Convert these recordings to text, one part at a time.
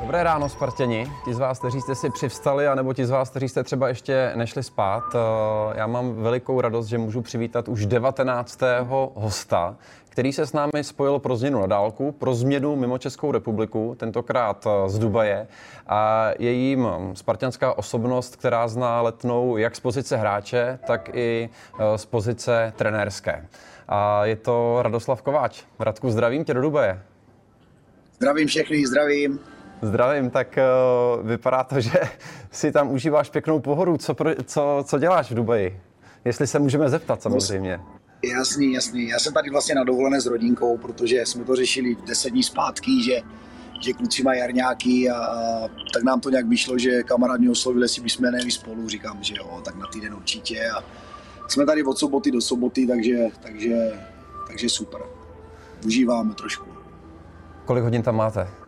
Dobré ráno, Spartěni. Ti z vás, kteří jste si přivstali, anebo ti z vás, kteří jste třeba ještě nešli spát. Eh, já mám velikou radost, že můžu přivítat už 19. hosta, který se s námi spojil pro změnu na dálku, pro změnu mimo Českou republiku, tentokrát eh, z Dubaje. A je jím spartianská osobnost, která zná letnou jak z pozice hráče, tak i eh, z pozice trenérské. A je to Radoslav Kováč. Radku, zdravím tě do Dubaje. Zdravím všechny, zdravím. Zdravím, tak uh, vypadá to, že si tam užíváš pěknou pohodu. Co, pro, co, co děláš v Dubaji? Jestli se můžeme zeptat samozřejmě. Jasný, jasný. Já jsem tady vlastně na dovolené s rodinkou, protože jsme to řešili deset dní zpátky, že, že kluci mají jarňáky a, a tak nám to nějak vyšlo, že kamarád mě oslovil, jestli bychom nejeli spolu. Říkám, že jo, tak na týden určitě. A jsme tady od soboty do soboty, takže, takže, takže super. Užíváme trošku. Kolik hodin tam máte?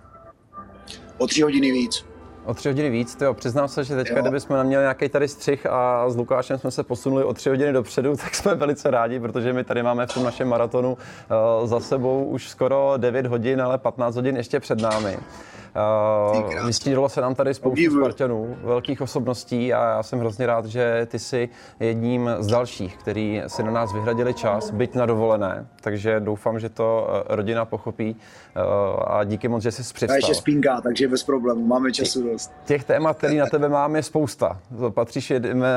O tři hodiny víc. O tři hodiny víc, jo. Přiznám se, že teďka, jo. kdybychom nám měli nějaký tady střih a s Lukášem jsme se posunuli o tři hodiny dopředu, tak jsme velice rádi, protože my tady máme v tom našem maratonu uh, za sebou už skoro 9 hodin, ale 15 hodin ještě před námi. Uh, vystřídalo se nám tady spoustu Spartanů, velkých osobností a já jsem hrozně rád, že ty jsi jedním z dalších, který si na nás vyhradili čas, byť na dovolené, takže doufám, že to eh, rodina pochopí uh, a díky moc, že jsi přivstal. A ještě spínka, takže bez problémů, máme času dost. Těch témat, které na tebe máme, je spousta. Patříš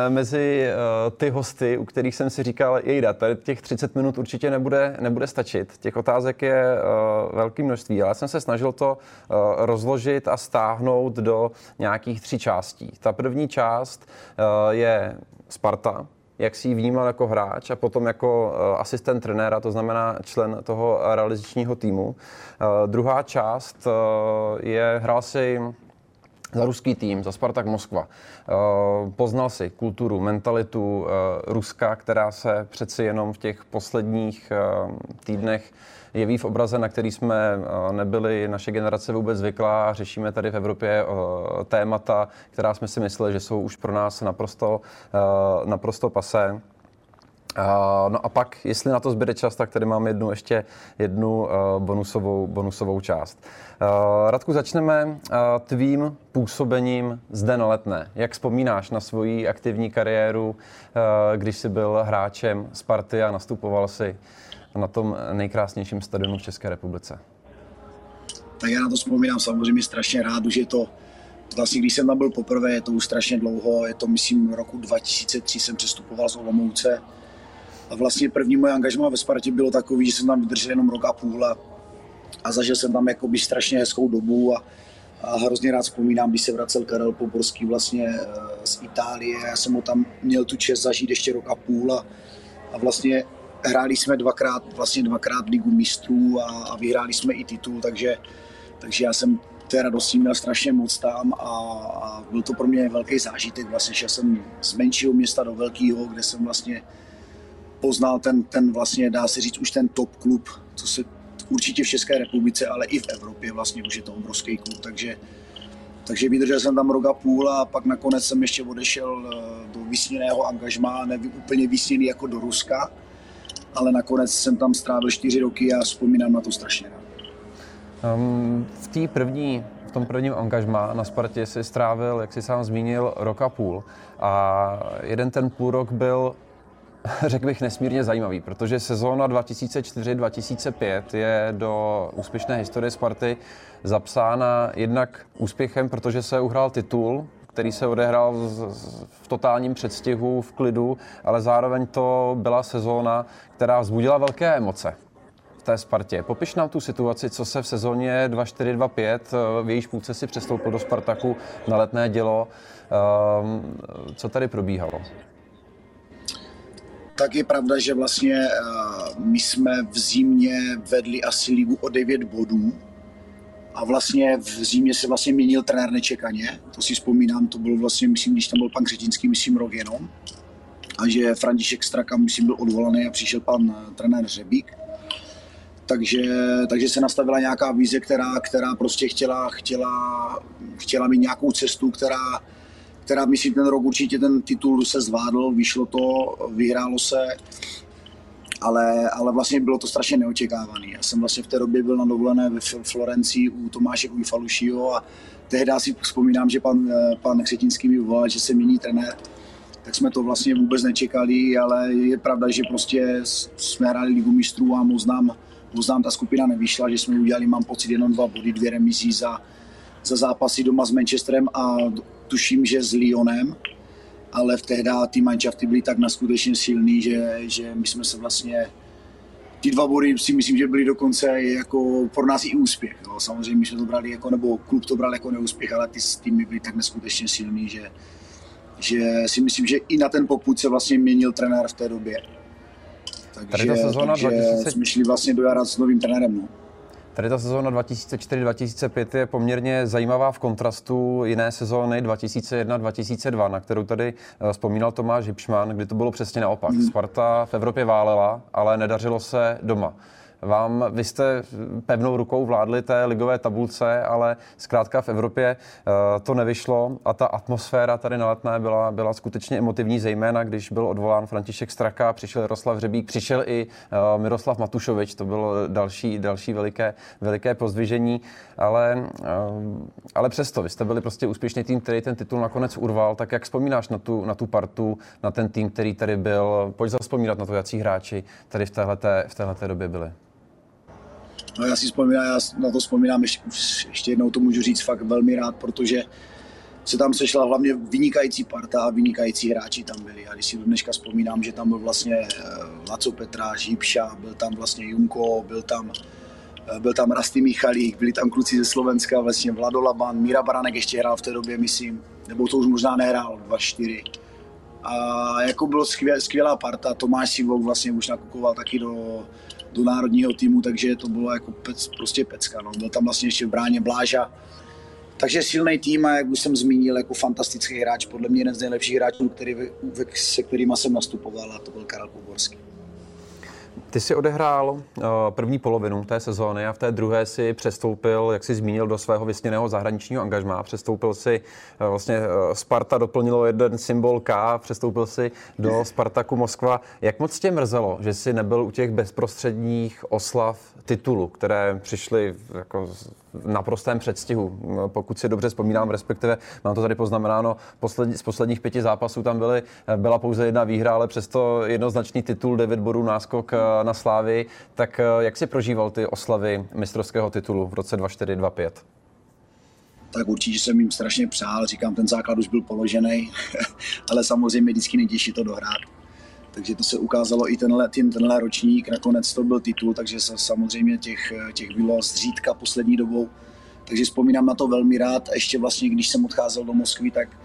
mezi ty hosty, u kterých jsem si říkal, jejda, tady těch 30 minut určitě nebude, nebude stačit. Těch otázek je velké množství, ale já jsem se snažil to roz rozložit a stáhnout do nějakých tří částí. Ta první část eh, je Sparta, jak si ji vnímal jako hráč a potom jako eh, asistent trenéra, to znamená člen toho realizačního týmu. Eh, druhá část je, hrál si za ruský tým, za Spartak Moskva. Poznal si kulturu, mentalitu Ruska, která se přeci jenom v těch posledních týdnech jeví v obraze, na který jsme eh, nebyli naše generace vůbec zvyklá. Řešíme tady v Evropě eh, témata, která jsme si mysleli, že jsou už pro nás naprosto, eh, naprosto pasé. No a pak, jestli na to zbyde čas, tak tady mám jednu ještě jednu bonusovou, bonusovou část. Radku, začneme tvým působením zde na Letné. Jak vzpomínáš na svoji aktivní kariéru, když jsi byl hráčem Sparty a nastupoval si na tom nejkrásnějším stadionu v České republice? Tak já na to vzpomínám samozřejmě strašně rád, už je to Vlastně, když jsem tam byl poprvé, je to už strašně dlouho, je to, myslím, roku 2003 jsem přestupoval z Olomouce. A vlastně první moje angažmá ve Spartě bylo takový, že jsem tam vydržel jenom rok a půl a, a zažil jsem tam jakoby strašně hezkou dobu a, a hrozně rád vzpomínám, když se vracel Karel Poborský vlastně eh, z Itálie. Já jsem ho tam měl tu čest zažít ještě rok a půl a, a vlastně hráli jsme dvakrát, vlastně dvakrát ligu mistrů a, a vyhráli jsme i titul, takže, takže já jsem té radosti měl strašně moc tam a, a byl to pro mě velký zážitek. Vlastně šel jsem z menšího města do velkého, kde jsem vlastně poznal ten, ten vlastně, dá se říct, už ten top klub, co se určitě v České republice, ale i v Evropě vlastně už je to obrovský klub, takže, takže vydržel jsem tam rok a půl a pak nakonec jsem ještě odešel eh, do vysněného angažmá, ne úplně vysněný jako do Ruska, ale nakonec jsem tam strávil čtyři roky a vzpomínám na to strašně. Um, v té první v tom prvním angažmá na Spartě si strávil, jak si sám zmínil, rok a půl. A jeden ten půl rok byl řekl bych, nesmírně zajímavý, protože sezóna 2004-2005 je do úspěšné historie Sparty zapsána jednak úspěchem, protože se uhrál titul, který se odehrál v totálním předstihu, v klidu, ale zároveň to byla sezóna, která vzbudila velké emoce v té Spartě. Popiš nám tu situaci, co se v sezóně 2-4-2-5 eh, v jejíž půlce si přestoupil do Spartaku na letné dělo. Ehm, co tady probíhalo? Tak je pravda, že vlastně eh, my jsme v zimě vedli asi ligu o 9 bodů, a vlastně v zimě se vlastně měnil trenér nečekaně. To si vzpomínám, to bylo vlastně, myslím, když tam byl pan Křetínský, myslím, rok jenom. A že František Straka, myslím, byl odvolaný a přišel pan eh, trenér Řebík. Takže, takže se nastavila nějaká vize, která, která prostě chtěla, chtěla, chtěla mít nějakou cestu, která, která myslím, ten rok určitě ten titul se zvládl, vyšlo to, vyhrálo se ale, ale vlastně bylo to strašně neočekávané. Já jsem vlastně v té době byl na dovolené ve Florencii u Tomáše Ujfalušího a tehdy si vzpomínám, že pan, eh, pan Křetinský mi volal, že se mění trenér tak jsme to vlastně vůbec nečekali, ale je pravda, že prostě jsme hráli ligu mistrů a moc nám, moc nám ta skupina nevyšla, že jsme udělali, mám pocit, jenom dva body, dvě remizí za, za zápasy doma s Manchesterem a tuším, že s Lyonem, ale v tehdy ty manšafty byly tak naskutečně silný, že, že my jsme se vlastně ty dva body si myslím, že byly dokonce jako pro nás i úspěch. Jo. Samozřejmě my jsme to brali jako, nebo klub to bral jako neúspěch, ale ty týmy byly tak neskutečně silný, že, že si myslím, že i na ten poput se vlastně měnil trenér v té době. Takže, Tady ta sezóna takže 2000... jsme šli vlastně do jara s novým trenérem. No. Tady ta sezóna 2004-2005 je poměrně zajímavá v kontrastu jiné sezóny 2001-2002, na kterou tady eh, vzpomínal Tomáš Hipšman, kdy to bylo přesně naopak. Sparta v Evropě válela, ale nedařilo se doma vám, vy jste pevnou rukou vládli té ligové tabulce, ale zkrátka v Evropě eh, to nevyšlo a ta atmosféra tady na letné byla, byla skutečně emotivní, zejména když byl odvolán František Straka, přišel Jaroslav Řebík, přišel i eh, Miroslav Matušovič, to bylo další, další veliké, veliké pozdvižení, ale, eh, ale přesto, vy jste byli prostě úspěšný tým, který ten titul nakonec urval, tak jak vzpomínáš na tu, na tu partu, na ten tým, který tady byl, pojď zaspomínat na to, jaký hráči tady v téhleté, v téhleté době byli. No já si vzpomínám, já na to vzpomínám ještě, ještě jednou to můžu říct fakt velmi rád, protože se tam sešla hlavně vynikající parta a vynikající hráči tam byli. A když si do dneška vzpomínám, že tam byl vlastně eh, Laco Petra, Žípša, byl tam vlastně Junko, byl tam, eh, byl tam Rasty Michalík, byli tam kluci ze Slovenska, vlastně Vlado Laban, Míra Baranek ještě hrál v té době, myslím, nebo to už možná nehrál, 2-4. A jako bylo skvěl, skvělá parta, Tomáš Sivok vlastně už nakukoval taky do, do národního týmu, takže to bylo jako pec, prostě pecka. No. Byl tam vlastně ještě v bráně Bláža, takže silný tým a jak už jsem zmínil, jako fantastický hráč, podle mě jeden z nejlepších hráčů, který, se kterými jsem nastupoval a to byl Karel Kuborský. Ty jsi odehrál uh, první polovinu té sezóny a v té druhé si přestoupil, jak jsi zmínil, do svého vysněného zahraničního angažmá. Přestoupil si uh, vlastně uh, Sparta doplnilo jeden symbol K, přestoupil si do Spartaku Moskva. Jak moc tě mrzelo, že jsi nebyl u těch bezprostředních oslav titulu, které přišly jako na prostém předstihu. Pokud si dobře vzpomínám, respektive mám to tady poznamenáno, posled, z posledních pěti zápasů tam byly, byla pouze jedna výhra, ale přesto jednoznačný titul, 9 bodů náskok eh, na Slávy. Tak eh, jak si prožíval ty oslavy mistrovského titulu v roce 24-25? tak určitě jsem jim strašně přál. Říkám, ten základ už byl položený, ale samozřejmě vždycky nejtěžší to dohrát takže to se ukázalo i tenhle, ten, tenhle ročník, nakonec to byl titul, takže samozřejmě těch, těch bylo zřídka poslední dobou, takže vzpomínám na to velmi rád. Ještě vlastně, když jsem odcházel do Moskvy, tak,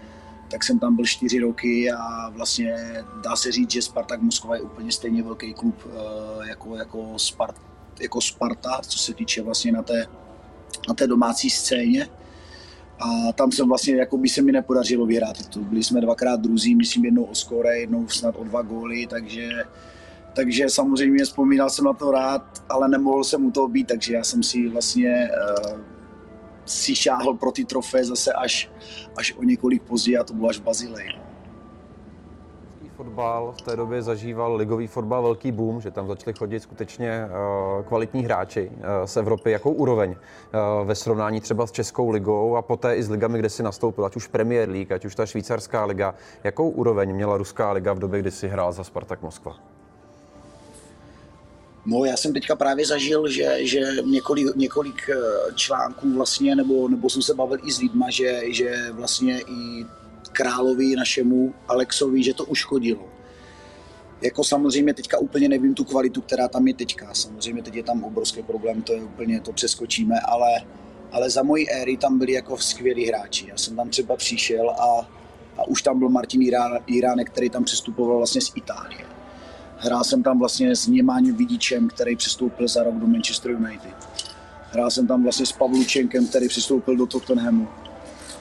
tak jsem tam byl čtyři roky a vlastně dá se říct, že Spartak Moskva je úplně stejně velký klub eh, jako, jako, Spart, jako Sparta, co se týče vlastně na té, na té domácí scéně a tam jsem vlastně, jako by se mi nepodařilo vyhrát titul. Byli jsme dvakrát druzí, myslím jednou o skore, jednou snad o dva góly, takže, takže samozřejmě vzpomínal jsem na to rád, ale nemohl jsem u toho být, takže já jsem si vlastně uh, si šáhl pro ty trofé zase až, až o několik později a to bylo až v Bazileji fotbal v té době zažíval ligový fotbal velký boom, že tam začali chodit skutečně uh, kvalitní hráči uh, z Evropy. Jakou úroveň uh, ve srovnání třeba s Českou ligou a poté i s ligami, kde si nastoupil, ať už Premier League, ať už ta švýcarská liga. Jakou úroveň měla ruská liga v době, kdy si hrál za Spartak Moskva? No, já jsem teďka právě zažil, že, že několik, několik článků vlastně, nebo, nebo jsem se bavil i s lidma, že, že vlastně i královi našemu Alexovi, že to uškodilo. Jako samozřejmě teďka úplně nevím tu kvalitu, která tam je teďka. Samozřejmě teď je tam obrovský problém, to je úplně, to přeskočíme, ale, ale za mojí éry tam byli jako skvělí hráči. Já jsem tam třeba přišel a, a už tam byl Martin Iránek, který tam přestupoval vlastně z Itálie. Hrál jsem tam vlastně s Němáním Vidičem, který přestoupil za rok do Manchester United. Hrál jsem tam vlastně s Pavlučenkem, který přestoupil do Tottenhamu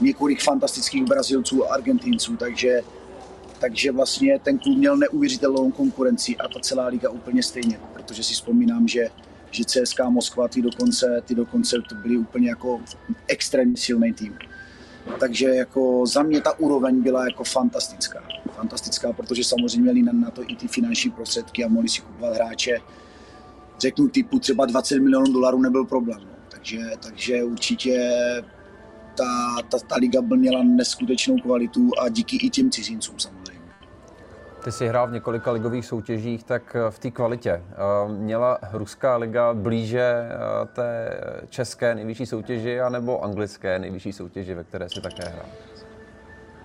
několik fantastických Brazilců a Argentinců, takže, takže vlastně ten klub měl neuvěřitelnou konkurenci a ta celá liga úplně stejně, protože si vzpomínám, že že CSK Moskva, ty dokonce, ty dokonce to byly úplně jako extrémně silný tým. Takže jako za mě ta úroveň byla jako fantastická. Fantastická, protože samozřejmě měli na, to i ty finanční prostředky a mohli si kupovat hráče. Řeknu typu třeba 20 milionů dolarů nebyl problém. No. Takže, takže určitě ta, ta, ta liga měla neskutečnou kvalitu a díky i těm cizincům samozřejmě. Ty jsi hrál v několika ligových soutěžích, tak v té kvalitě eh, měla ruská liga blíže eh, té české nejvyšší soutěži anebo anglické nejvyšší soutěži, ve které si také hrál?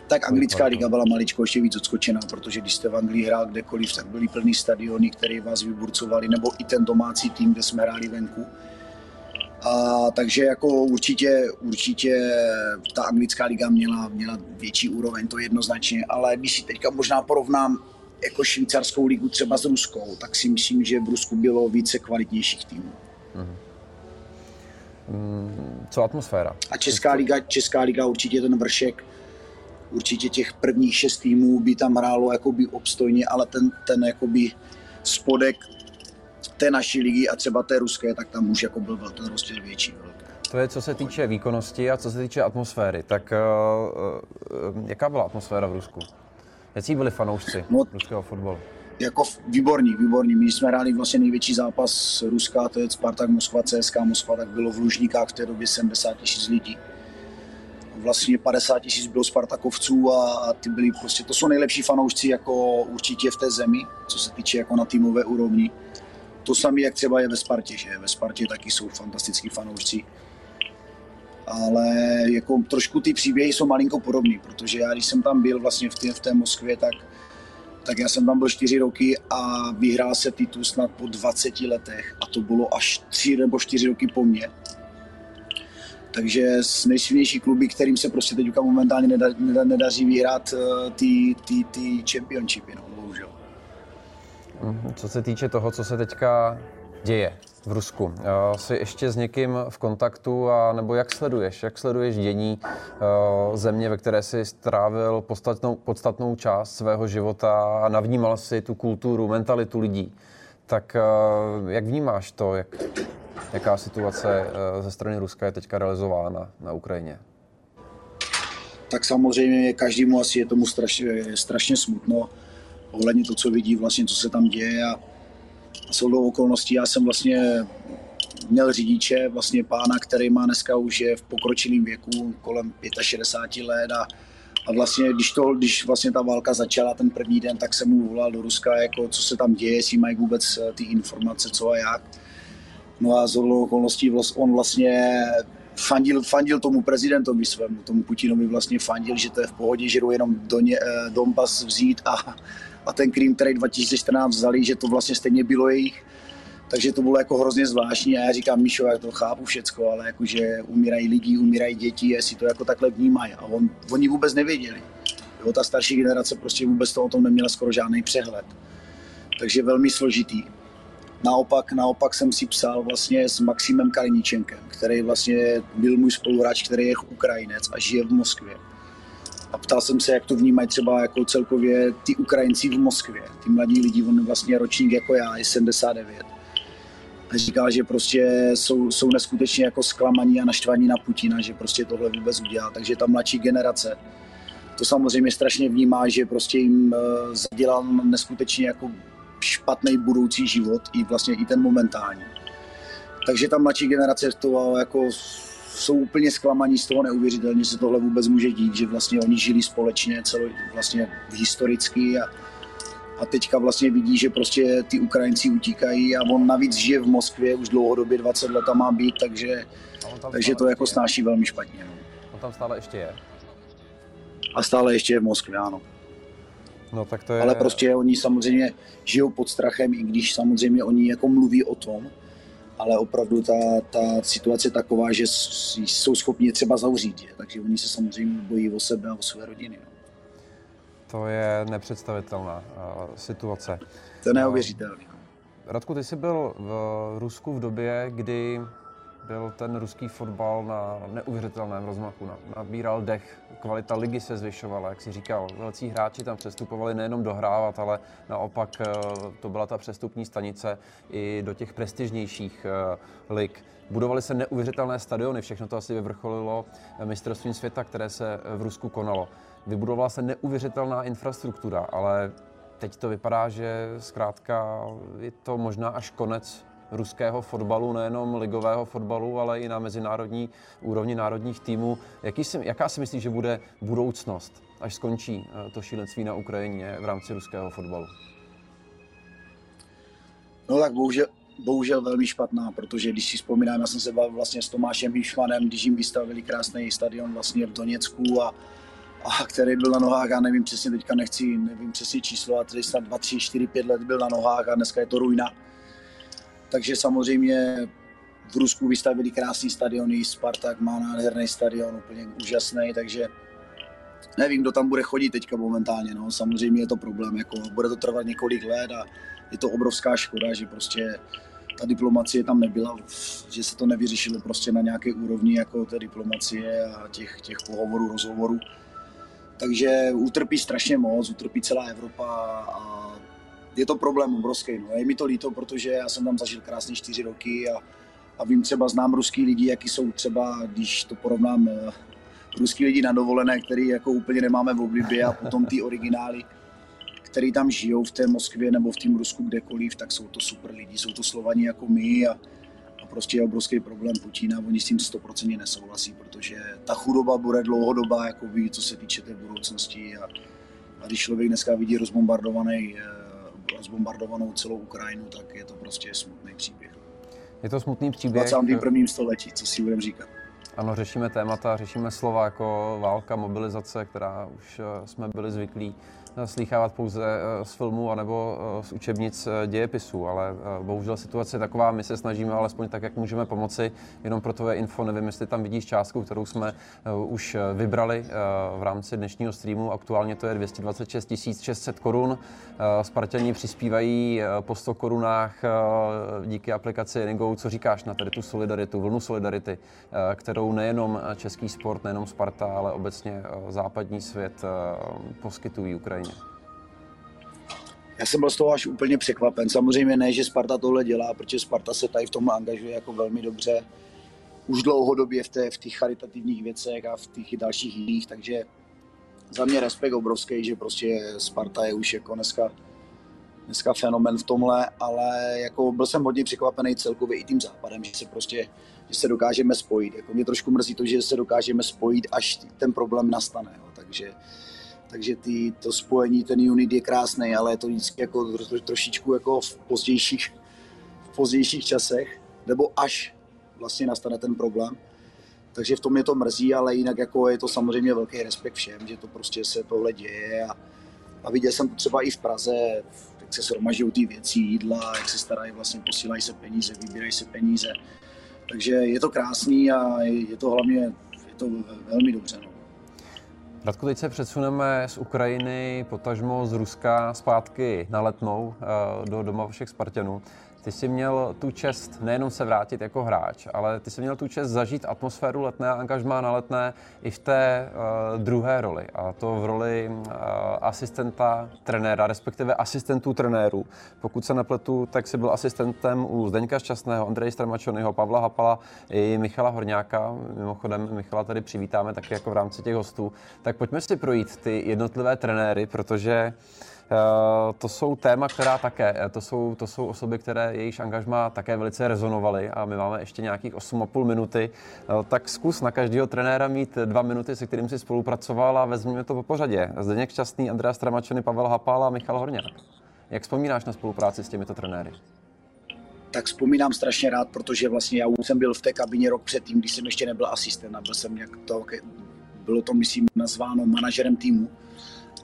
Tak anglická liga byla maličko ještě víc odskočená, protože když jste v Anglii hrál kdekoliv, tak byly plný stadiony, které vás vyburcovali, nebo i ten domácí tým, kde jsme hráli venku a, takže jako určitě, určitě ta anglická liga měla, měla větší úroveň, to jednoznačně, ale když si teďka možná porovnám jako švýcarskou ligu třeba s ruskou, tak si myslím, že v Rusku bylo více kvalitnějších týmů. Mm. Co atmosféra? A Česká liga, Česká liga určitě ten vršek, určitě těch prvních šest týmů by tam hrálo jakoby obstojně, ale ten, ten jakoby spodek té naší ligy a třeba té ruské, tak tam už jako byl ten rozdíl větší. To je co se týče výkonnosti a co se týče atmosféry. Tak uh, uh, jaká byla atmosféra v Rusku? Jaký byli fanoušci no, ruského fotbalu? Jako výborní, výborní. My jsme hráli vlastně největší zápas Ruska, to je Spartak Moskva, CSK Moskva, tak bylo v Lužníkách v té době 70 tisíc lidí. Vlastně 50 tisíc bylo Spartakovců a, a ty byli prostě, to jsou nejlepší fanoušci jako určitě v té zemi, co se týče jako na týmové úrovni. To samé, jak třeba je ve Spartě, že ve Spartě taky jsou fantastický fanoušci. Ale jako trošku ty příběhy jsou malinko podobné, protože já, když jsem tam byl vlastně v té, v té Moskvě, tak, tak já jsem tam byl čtyři roky a vyhrál se titul snad po 20 letech a to bylo až tři nebo čtyři roky po mně. Takže z nejsilnější kluby, kterým se prostě teďka momentálně nedaří vyhrát eh, ty, ty, ty championshipy. No. Mhm. Co se týče toho, co se teďka děje v Rusku. Jsi ještě s někým v kontaktu, a nebo jak sleduješ? Jak sleduješ dění země, ve které jsi strávil podstatnou, podstatnou část svého života a navnímal si tu kulturu, mentalitu lidí? Tak jak vnímáš to, jak, jaká situace ze strany Ruska je teďka realizována na Ukrajině? Tak samozřejmě každému asi je tomu strašně, strašně smutno ohledně to, co vidí, vlastně, co se tam děje a, to okolností. Já jsem vlastně měl řidiče, vlastně pána, který má dneska už je v pokročilém věku, kolem 65 let a, a vlastně, když, to, když vlastně ta válka začala ten první den, tak jsem mu volal do Ruska, jako co se tam děje, jestli mají vůbec eh, ty informace, co a jak. No a z okolností on vlastně fandil, fandil tomu prezidentovi svému, tomu Putinovi vlastně fandil, že to je v pohodě, že jdou jenom do ně, eh, Donbass vzít a, a ten Krym, který 2014 vzali, že to vlastně stejně bylo jejich. Takže to bylo jako hrozně zvláštní a já říkám, Míšo, já to chápu všecko, ale jakože umírají lidi, umírají děti, jestli to jako takhle vnímají. A on, oni vůbec nevěděli. Jo, ta starší generace prostě vůbec to o tom neměla skoro žádný přehled. Takže velmi složitý. Naopak, naopak jsem si psal vlastně s Maximem Kaliničenkem, který vlastně byl můj spoluhráč, který je Ukrajinec a žije v Moskvě a ptal jsem se, jak to vnímají třeba jako celkově ty Ukrajinci v Moskvě, ty mladí lidi, on vlastně ročník jako já, je 79. A říkal, že prostě jsou, jsou neskutečně jako zklamaní a naštvaní na Putina, že prostě tohle vůbec udělal. Takže ta mladší generace to samozřejmě strašně vnímá, že prostě jim uh, zadělal neskutečně jako špatný budoucí život i vlastně i ten momentální. Takže ta mladší generace to jako jsou úplně zklamaní z toho neuvěřitelně, že se tohle vůbec může dít, že vlastně oni žili společně celo, vlastně historicky a, a teďka vlastně vidí, že prostě ty Ukrajinci utíkají a on navíc žije v Moskvě už dlouhodobě 20 let a má být, takže, takže to jako snáší velmi špatně. No. On tam stále ještě je. A stále ještě je v Moskvě, ano. No, tak to je... Ale prostě oni samozřejmě žijou pod strachem, i když samozřejmě oni jako mluví o tom, ale opravdu ta, ta situace je taková, že jsou schopni třeba zavřít, je. takže oni se samozřejmě bojí o sebe a o své rodiny. No. To je nepředstavitelná uh, situace. To je neuvěřitelné. Uh, Radku, ty jsi byl v Rusku v době, kdy byl ten ruský fotbal na neuvěřitelném rozmachu. Nabíral dech, kvalita ligy se zvyšovala, jak si říkal. Velcí hráči tam přestupovali nejenom dohrávat, ale naopak eh, to byla ta přestupní stanice i do těch prestižnějších eh, lig. Budovaly se neuvěřitelné stadiony, všechno to asi vyvrcholilo mistrovstvím světa, které se v Rusku konalo. Vybudovala se neuvěřitelná infrastruktura, ale teď to vypadá, že zkrátka je to možná až konec ruského fotbalu, nejenom ligového fotbalu, ale i na mezinárodní úrovni národních týmů. Jaký si, jaká si myslíš, že bude budoucnost, až skončí eh, to šílenství na Ukrajině v rámci ruského fotbalu? No tak bohužel, bohužel velmi špatná, protože když si vzpomínám, já jsem se bavil vlastně s Tomášem Hýšmanem, když jim vystavili krásný stadion vlastně v Doněcku a, a který byl na nohách, já nevím přesně, teďka nechci, nevím přesně číslo, a tedy snad 2, 3, 4, 5 let byl na nohách a dneska je to ruina. Takže samozřejmě v Rusku vystavili krásný stadiony, Spartak má nádherný stadion, úplně úžasný, takže nevím, kdo tam bude chodit teďka momentálně, no. samozřejmě je to problém, jako bude to trvat několik let a je to obrovská škoda, že prostě ta diplomacie tam nebyla, že se to nevyřešilo prostě na nějaké úrovni jako té diplomacie a těch, těch pohovorů, rozhovorů. Takže utrpí strašně moc, utrpí celá Evropa a je to problém obrovský. No. Je mi to líto, protože já jsem tam zažil krásně čtyři roky a, a vím třeba, znám ruský lidi, jaký jsou třeba, když to porovnám, uh, ruský lidi na dovolené, který jako úplně nemáme v oblibě a potom ty originály, který tam žijou v té Moskvě nebo v tom Rusku kdekoliv, tak jsou to super lidi, jsou to Slovani jako my a, a prostě je obrovský problém Putina, oni s tím 100% nesouhlasí, protože ta chudoba bude dlouhodobá, jako ví, co se týče té budoucnosti a, a když člověk dneska vidí rozbombardovaný uh, zbombardovanou celou Ukrajinu, tak je to prostě smutný příběh. Je to smutný příběh. V 21. století, co si budeme říkat. Ano, řešíme témata, řešíme slova jako válka, mobilizace, která už eh, jsme byli zvyklí slýchávat pouze eh, z filmu anebo eh, z učebnic eh, dějepisů, ale bohužel situace je taková, my se snažíme alespoň tak, jak můžeme pomoci, jenom pro tvoje info, nevím, jestli tam vidíš částku, kterou jsme už vybrali v rámci dnešního streamu, aktuálně to je 226 600 korun, Spartani přispívají po 100 korunách díky aplikaci Enigo, co říkáš na tady tu solidaritu, vlnu solidarity, kterou nejenom český sport, nejenom Sparta, ale obecně západní svět poskytují Ukrajině? Ukrajině? Já jsem byl z toho až úplně překvapen. Samozřejmě ne, že Sparta tohle dělá, protože Sparta se tady v tom angažuje jako velmi dobře. Už dlouhodobě v, té, v těch charitativních věcech a v těch dalších jiných, takže za mě respekt obrovský, že prostě Sparta je už jako dneska, dneska fenomen v tomhle, ale jako byl jsem hodně překvapený celkově i tím západem, že se prostě, že se dokážeme spojit. Jako mě trošku mrzí to, že se dokážeme spojit, až ten problém nastane. Jo. Takže takže ty, to spojení, ten unit je krásný, ale je to vždycky jako tro, trošičku jako v pozdějších, v pozdějších časech, nebo až vlastně nastane ten problém. Takže v tom je to mrzí, ale jinak jako je to samozřejmě velký respekt všem, že to prostě se tohle děje a, a viděl jsem to třeba i v Praze, jak se shromažují ty věci, jídla, jak se starají, vlastně posílají se peníze, vybírají se peníze. Takže je to krásný a je to hlavně je to velmi dobře. No. Radku, teď se přesuneme z Ukrajiny, potažmo z Ruska zpátky na Letnou eh, do doma všech Spartanů. Ty jsi měl tu čest nejenom se vrátit jako hráč, ale ty jsi měl tu čest zažít atmosféru letné a angažmá na letné i v té uh, druhé roli. A to v roli uh, asistenta trenéra, respektive asistentů trenérů. Pokud se nepletu, tak jsi byl asistentem u Zdeňka Šťastného, Andreje Stramačonyho, Pavla Hapala i Michala Horňáka. Mimochodem, Michala tady přivítáme taky jako v rámci těch hostů. Tak pojďme si projít ty jednotlivé trenéry, protože uh, to jsou téma, která také, eh, to jsou, to jsou osoby, které jejíž angažma také velice rezonovaly a my máme ještě nějakých 8,5 minuty, eh, tak zkus na každého trenéra mít dva minuty, se kterým si spolupracoval a vezměme to po pořadě. Zdeněk Šťastný, Andrea Stramačeny, Pavel Hapal a Michal Horňák. Jak vzpomínáš na spolupráci s těmito trenéry? tak vzpomínám strašně rád, protože vlastně já už jsem byl v té kabině rok předtím, když jsem ještě nebyl asistent a byl jsem jak to, bylo to myslím nazváno manažerem týmu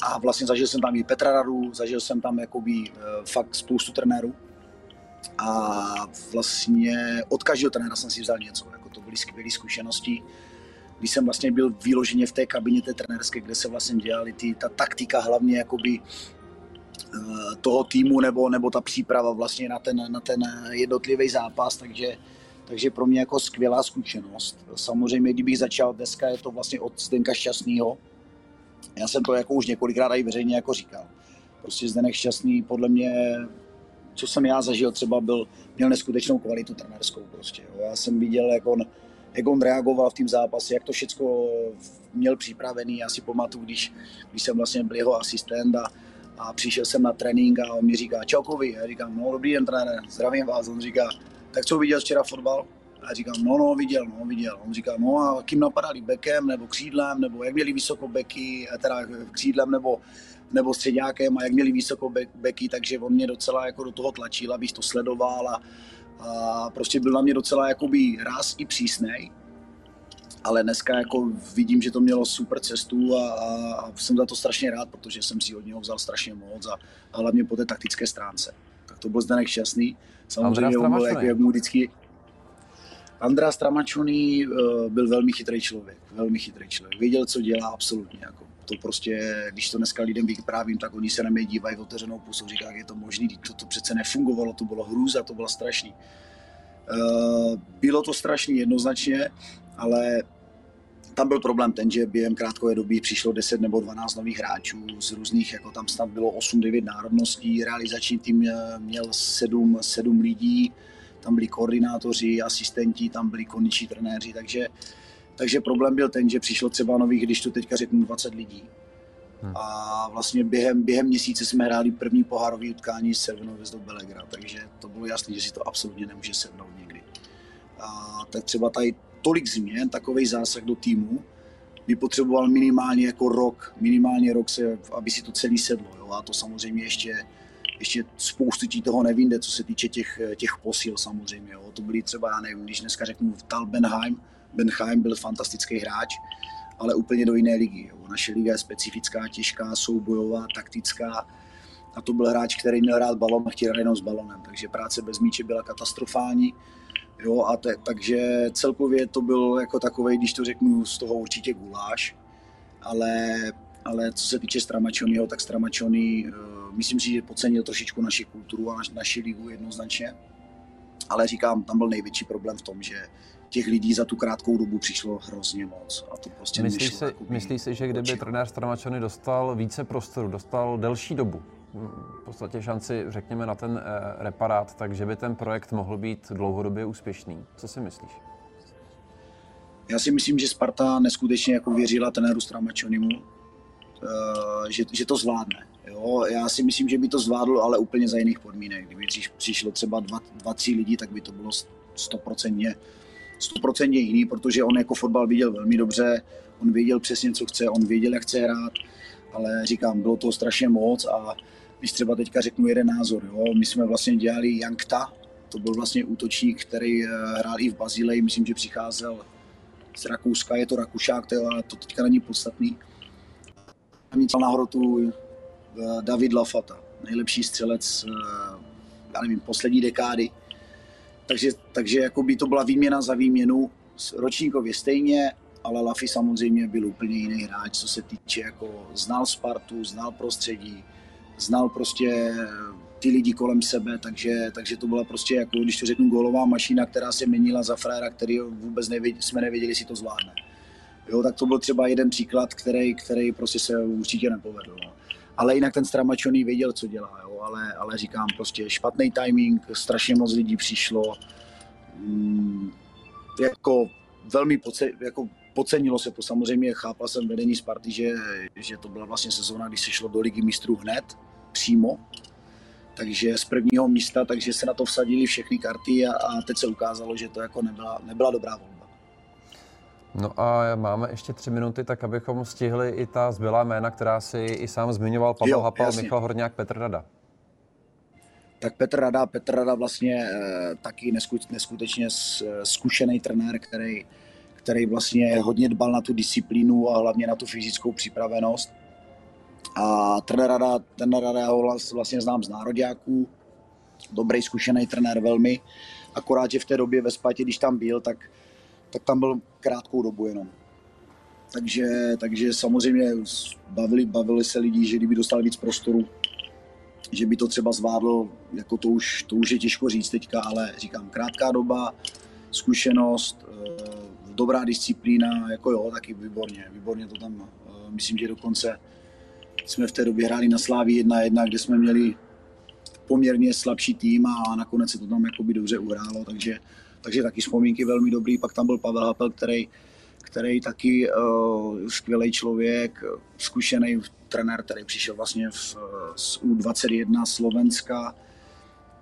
a vlastně zažil jsem tam i Petra Radu, zažil jsem tam jakoby uh, fakt spoustu trenérů. A vlastně od každého trenéra jsem si vzal něco. Jako to byly skvělé zkušenosti. Když jsem vlastně byl výloženě v té kabině té trenérské, kde se vlastně dělali ty, ta taktika hlavně jakoby uh, toho týmu nebo, nebo ta příprava vlastně na ten, na ten jednotlivý zápas, takže takže pro mě jako skvělá zkušenost. Samozřejmě, kdybych začal dneska, je to vlastně od Zdenka Šťastného. Já jsem to jako už několikrát i veřejně jako říkal. Prostě Zdenek Šťastný podle mě, co jsem já zažil, třeba byl, měl neskutečnou kvalitu trenérskou prostě. Jo. Já jsem viděl, jak on, jak on reagoval v tom zápase, jak to všechno měl připravený. Já si pamatuju, když, když jsem vlastně byl jeho asistent a, a přišel jsem na trénink a on mi říká, čaukovi, já říkám, no dobrý den trenér, zdravím vás, on říká, tak co viděl včera fotbal? A já říkám, no, no, viděl, no, viděl. On říká, no a kým napadali, bekem nebo křídlem, nebo jak měli vysoko beky, teda křídlem nebo, nebo středňákem a jak měli vysoko beky, takže on mě docela jako do toho tlačil, abych to sledoval a, a prostě byl na mě docela jakoby ráz i přísnej. Ale dneska jako vidím, že to mělo super cestu a, a jsem za to strašně rád, protože jsem si od něho vzal strašně moc a, a hlavně po té taktické stránce. Tak to byl Zdenek šťastný. Samozřejmě on byl jak, jak mu vždycky, Andrá Stramačuný uh, byl velmi chytrý člověk, velmi chytrý člověk. Věděl, co dělá absolutně. Jako. To prostě, když to dneska lidem vyprávím, tak oni se na mě dívají otevřenou pusou, říká, jak je to možné, to, to přece nefungovalo, to bylo hrůza, to bylo strašný. Uh, bylo to strašný jednoznačně, ale tam byl problém ten, že během krátkové doby přišlo 10 nebo 12 nových hráčů z různých, jako tam snad bylo 8-9 národností, realizační tým eh, měl 7, 7 lidí, tam byli koordinátoři, asistenti, tam byli kondiční trenéři, takže, takže problém byl ten, že přišlo třeba nových, když to teďka řeknu, 20 lidí. Hmm. A vlastně během, během měsíce jsme hráli první pohárový utkání s Cervenou Vezdou Belegra, takže to bylo jasné, že si to absolutně nemůže sednout nikdy. A tak třeba tady tolik změn, takový zásah do týmu, by potřeboval minimálně jako rok, minimálně rok, se, aby si to celý sedlo. Jo? A to samozřejmě ještě ještě spoustu tí toho nevinde, co se týče těch, těch posil samozřejmě. Jo. To byly třeba, já nevím, když dneska řeknu Tal Benheim, Benheim byl fantastický hráč, ale úplně do jiné ligy. Jo. Naše liga je specifická, těžká, soubojová, taktická. A to byl hráč, který měl hrát balon a chtěl jenom s balonem. Takže práce bez míče byla katastrofální. Jo, a te, takže celkově to byl jako takový, když to řeknu, z toho určitě guláš. Ale, ale co se týče Stramačonyho, tak Stramačony uh, myslím si, že podcenil trošičku naši kulturu a naši, naši ligu jednoznačně. Ale říkám, tam byl největší problém v tom, že těch lidí za tu krátkou dobu přišlo hrozně moc. A to prostě myslíš si, myslíš si, že kdyby trenér Stramačony dostal více prostoru, dostal delší dobu, v podstatě šanci, řekněme, na ten eh, reparát, takže by ten projekt mohl být dlouhodobě úspěšný. Co si myslíš? Já si myslím, že Sparta neskutečně jako věřila trenéru Stramačonimu, eh, že, že to zvládne. Jo, já si myslím, že by to zvládlo, ale úplně za jiných podmínek. Kdyby přišlo třeba dva, dva tři lidi, tak by to bylo stoprocentně stoprocentně jiný, protože on jako fotbal viděl velmi dobře, on věděl přesně, co chce, on věděl, jak chce hrát, ale říkám, bylo to strašně moc a když třeba teďka řeknu jeden názor, jo, my jsme vlastně dělali Jankta, to byl vlastně útočník, který eh, hrál i v Bazileji, myslím, že přicházel z Rakouska, je to Rakušák, to, to teďka není podstatný. A na Eh, David Lafata, nejlepší střelec, eh, já nevím, poslední dekády. Takže, takže jako by to byla výměna za výměnu, ročníkově stejně, ale Lafi samozřejmě byl úplně jiný hráč, co se týče jako znal Spartu, znal prostředí, znal prostě ty lidi kolem sebe, takže, takže to byla prostě jako, když to řeknu, golová mašina, která se měnila za fréra, který vůbec nevěděli, jsme nevěděli, jestli to zvládne. Jo, tak to byl třeba jeden příklad, který, který prostě se určitě nepovedl. No ale jinak ten Stramačoný věděl, co dělá, jo, ale, ale říkám prostě špatný timing, strašně moc lidí přišlo, mm, jako velmi poce, jako pocenilo se to. Samozřejmě, chápal jsem vedení Sparty, že, že to byla vlastně sezóna, kdy se šlo do ligy mistrů hned, přímo, takže z prvního místa, takže se na to vsadili všechny karty a, a teď se ukázalo, že to jako nebyla, nebyla dobrá volba. No a máme ještě tři minuty, tak abychom stihli i ta zbylá jména, která si i sám zmiňoval, Pavel jo, Hapal, jasně. Michal Horňák, Petr Rada. Tak Petr Rada, Petr Rada vlastně e, taky neskutečně zkušený trenér, který, který vlastně hodně dbal na tu disciplínu a hlavně na tu fyzickou připravenost. A trenér Rada, ten Rada ho vlastně znám z nároďáků, dobrý zkušený trenér velmi, akorát, že v té době ve Spatě, když tam byl, tak tak tam byl krátkou dobu jenom. Takže, takže samozřejmě bavili, bavili se lidi, že kdyby dostali víc prostoru, že by to třeba zvládl, jako to už, to už je těžko říct teďka, ale říkám, krátká doba, zkušenost, dobrá disciplína, jako jo, taky výborně, výborně to tam, myslím, že dokonce jsme v té době hráli na Sláví 1-1, kde jsme měli poměrně slabší tým a nakonec se to tam jakoby dobře uhrálo, takže, takže taky vzpomínky velmi dobrý. Pak tam byl Pavel Hapel, který, který taky uh, skvělý člověk, zkušený trenér, který přišel vlastně v, z U21 Slovenska,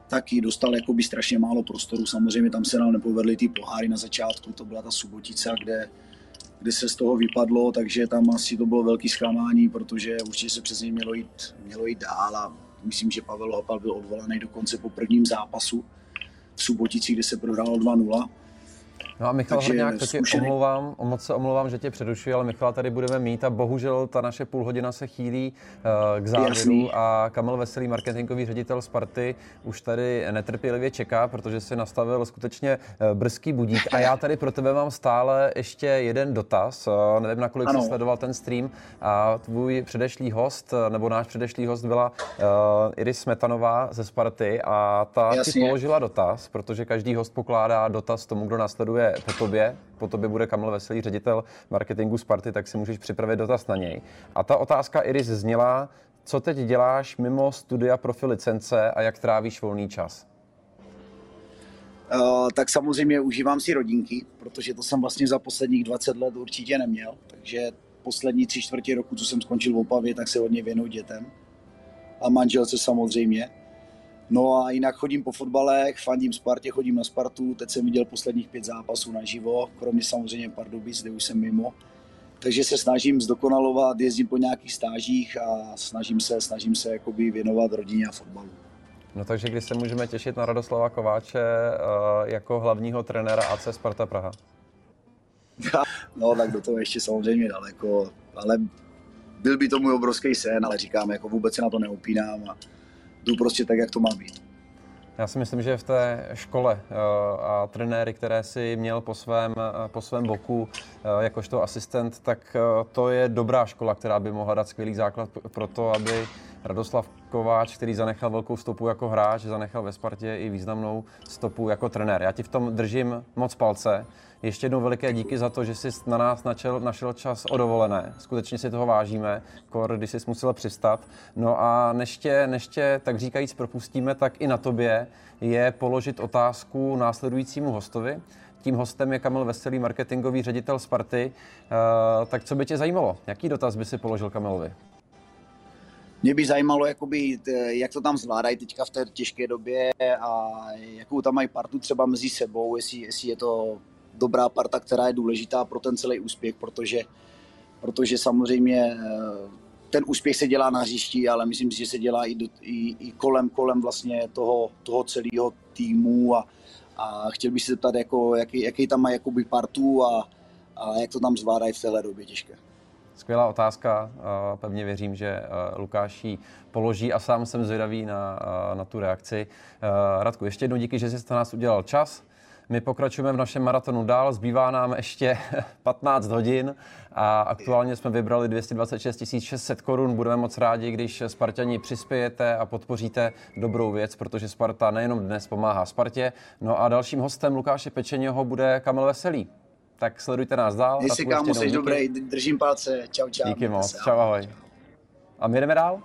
taky dostal jakoby strašně málo prostoru. Samozřejmě tam se nám nepovedly ty poháry na začátku, to byla ta Subotica, kde, kde se z toho vypadlo, takže tam asi to bylo velký zklamání, protože určitě se přes něj mělo jít, mělo jít dál a myslím, že Pavel Hopal byl odvolaný dokonce po prvním zápasu v Subotici, kde se prohrálo 2-0 No a Michal Takže Horňák, to tě omlouvám, moc se omlouvám, že tě předušuji, ale Michala tady budeme mít a bohužel ta naše půl hodina se chýlí uh, k závěru Jasný. a Kamil Veselý, marketingový ředitel Sparty, už tady netrpělivě čeká, protože si nastavil skutečně uh, brzký budík a já tady pro tebe mám stále ještě jeden dotaz, uh, nevím, nakolik jsi sledoval ten stream a tvůj předešlý host, nebo náš předešlý host byla uh, Iris Smetanová ze Sparty a ta Jasně. ti položila dotaz, protože každý host pokládá dotaz tomu, kdo po tobě, po tobě bude Kamil Veselý, ředitel marketingu Sparty, tak si můžeš připravit dotaz na něj. A ta otázka Iris zněla, co teď děláš mimo studia profi licence a jak trávíš volný čas? Uh, tak samozřejmě užívám si rodinky, protože to jsem vlastně za posledních 20 let určitě neměl. Takže poslední tři čtvrtě roku, co jsem skončil v Opavě, tak se hodně věnuju dětem. A manželce samozřejmě. No a jinak chodím po fotbale, fandím Spartě, chodím na Spartu, teď jsem viděl posledních pět zápasů naživo, kromě samozřejmě Pardubic, kde už jsem mimo. Takže se snažím zdokonalovat, jezdím po nějakých stážích a snažím se, snažím se jakoby věnovat rodině a fotbalu. No takže kdy se můžeme těšit na Radoslava Kováče uh, jako hlavního trenéra AC Sparta Praha? no tak do toho ještě samozřejmě daleko, ale byl by to můj obrovský sen, ale říkám, jako vůbec se na to neupínám a jdu prostě tak, jak to má být. Já si myslím, že v té škole eh, a trenéry, které si měl po svém, eh, po svém boku eh, jakožto asistent, tak to je dobrá škola, která by mohla dát skvělý základ pro to, aby Radoslav Kováč, který zanechal velkou stopu jako hráč, zanechal ve Spartě i významnou stopu jako trenér. Já ti v tom držím moc palce. Ještě jednou veliké díky za to, že jsi na nás načel, našel čas o dovolené. Skutečně si toho vážíme, kor, když jsi musel přistat. No a než tě, než tě tak říkajíc propustíme, tak i na tobě je položit otázku následujícímu hostovi. Tím hostem je Kamil Veselý, marketingový ředitel Sparty. Uh, tak co by tě zajímalo? Jaký dotaz by si položil Kamilovi? Mě by zajímalo, jakoby, jak to tam zvládají teďka v té těžké době a jakou tam mají partu třeba mezi sebou, jestli, jestli je to dobrá parta, která je důležitá pro ten celý úspěch, protože, protože samozřejmě eh, ten úspěch se dělá na hřišti, ale myslím si, že se dělá i, do, i, i kolem, kolem vlastně toho, toho celého týmu a, a chtěl bych se zeptat, jako, jaký, jaký tam mají jakoby partu a, a jak to tam zvládají v téhle době těžké. Skvělá otázka. Pevně věřím, že Lukáš ji položí a sám jsem zvědavý na, na tu reakci. Radku, ještě jednou díky, že jsi to nás udělal čas. My pokračujeme v našem maratonu dál, zbývá nám ještě 15 hodin a aktuálně jsme vybrali 226 600 korun. Budeme moc rádi, když Spartani přispějete a podpoříte dobrou věc, protože Sparta nejenom dnes pomáhá Spartě. No a dalším hostem Lukáše Pečeněho bude Kamil Veselý. Tak sledujte nás dál. Jestli kámo, jsi dobrý, držím palce. Čau, čau. Díky moc. Čau, ahoj. A my jdeme dál?